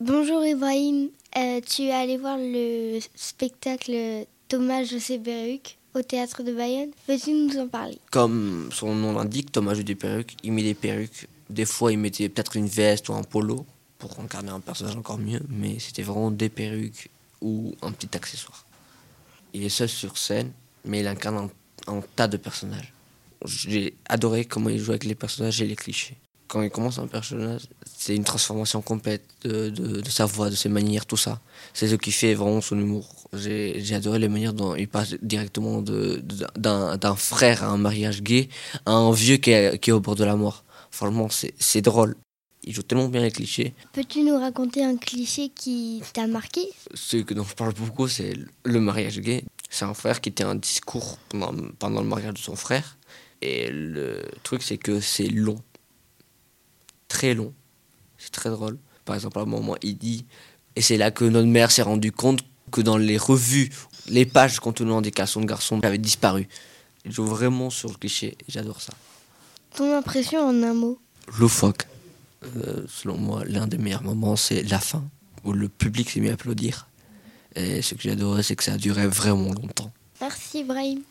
Bonjour Ibrahim, Euh, tu es allé voir le spectacle Thomas José Perruque au théâtre de Bayonne. Veux-tu nous en parler? Comme son nom l'indique, Thomas des perruques. Il met des perruques. Des fois, il mettait peut-être une veste ou un polo pour incarner un personnage encore mieux, mais c'était vraiment des perruques ou un petit accessoire. Il est seul sur scène, mais il incarne un, un tas de personnages. J'ai adoré comment il joue avec les personnages et les clichés. Quand il commence un personnage, c'est une transformation complète de, de- de sa voix, de ses manières, tout ça. C'est ce qui fait vraiment son humour. J'ai adoré les manières dont il passe directement d'un frère à un mariage gay à un vieux qui est, qui est au bord de la mort. Franchement, c'est drôle. Il joue tellement bien les clichés. Peux-tu nous raconter un cliché qui t'a marqué? Ce dont je parle beaucoup, c'est le mariage gay. C'est un frère qui était un discours pendant, pendant le mariage de son frère. Et le truc, c'est que c'est long. Très long. C'est très drôle. Par exemple, à un moment, il dit Et c'est là que notre mère s'est rendue compte que dans les revues, les pages contenant des cassons de garçons avaient disparu. Il joue vraiment sur le cliché. J'adore ça. Ton impression en un mot? Loufoque. Euh, selon moi, l'un des meilleurs moments, c'est la fin, où le public s'est mis à applaudir. Et ce que j'ai adoré, c'est que ça a duré vraiment longtemps. Merci Ibrahim.